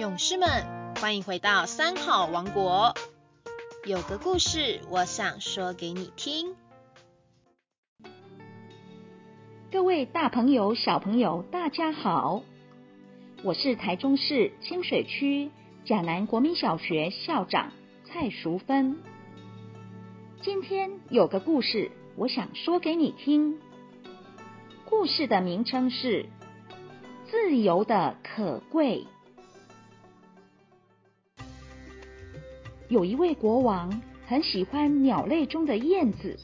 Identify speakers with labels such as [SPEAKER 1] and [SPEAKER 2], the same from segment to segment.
[SPEAKER 1] 勇士们，欢迎回到三好王国。有个故事，我想说给你听。
[SPEAKER 2] 各位大朋友、小朋友，大家好，我是台中市清水区甲南国民小学校长蔡淑芬。今天有个故事，我想说给你听。故事的名称是《自由的可贵》。有一位国王很喜欢鸟类中的燕子，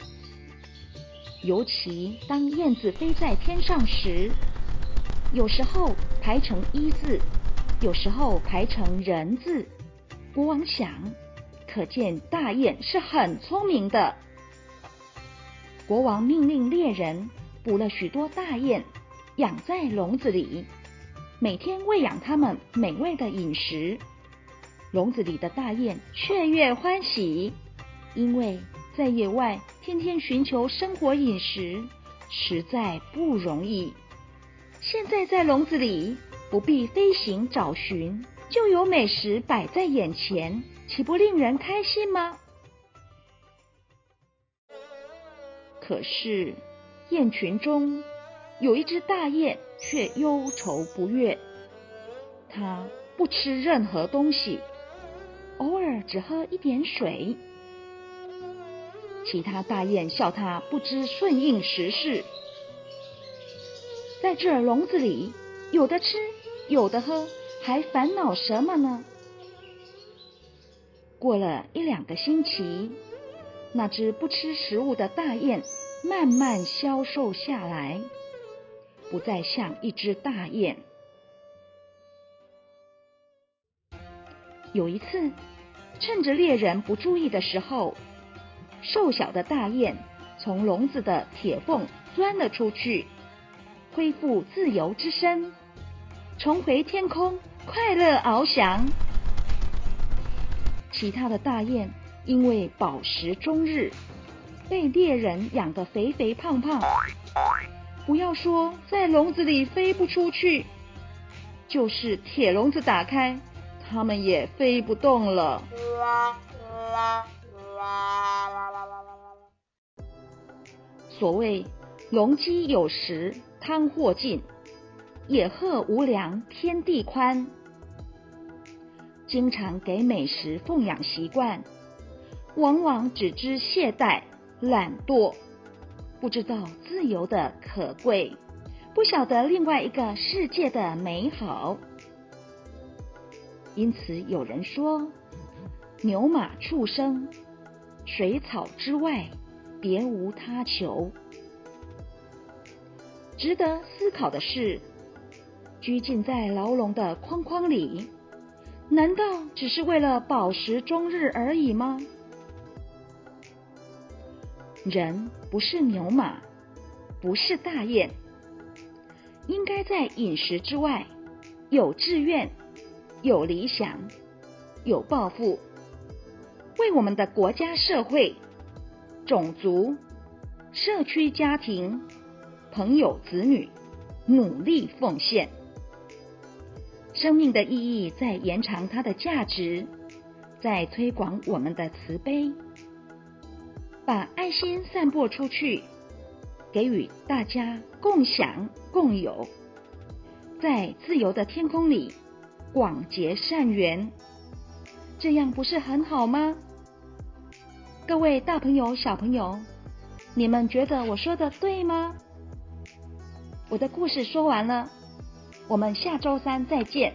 [SPEAKER 2] 尤其当燕子飞在天上时，有时候排成一字，有时候排成人字。国王想，可见大雁是很聪明的。国王命令猎人捕了许多大雁，养在笼子里，每天喂养它们美味的饮食。笼子里的大雁雀跃欢喜，因为在野外天天寻求生活饮食实在不容易。现在在笼子里不必飞行找寻，就有美食摆在眼前，岂不令人开心吗？可是雁群中有一只大雁却忧愁不悦，它不吃任何东西。偶尔只喝一点水，其他大雁笑他不知顺应时势。在这笼子里，有的吃，有的喝，还烦恼什么呢？过了一两个星期，那只不吃食物的大雁慢慢消瘦下来，不再像一只大雁。有一次，趁着猎人不注意的时候，瘦小的大雁从笼子的铁缝钻了出去，恢复自由之身，重回天空，快乐翱翔。其他的大雁因为饱食终日，被猎人养得肥肥胖胖，不要说在笼子里飞不出去，就是铁笼子打开。它们也飞不动了。所谓“龙鸡有时汤或尽，野鹤无粮天地宽”，经常给美食奉养习惯，往往只知懈怠懒惰，不知道自由的可贵，不晓得另外一个世界的美好。因此，有人说：“牛马畜生，水草之外，别无他求。”值得思考的是，拘禁在牢笼的框框里，难道只是为了饱食终日而已吗？人不是牛马，不是大雁，应该在饮食之外有志愿。有理想，有抱负，为我们的国家、社会、种族、社区、家庭、朋友、子女努力奉献。生命的意义在延长它的价值，在推广我们的慈悲，把爱心散播出去，给予大家共享共有，在自由的天空里。广结善缘，这样不是很好吗？各位大朋友、小朋友，你们觉得我说的对吗？我的故事说完了，我们下周三再见。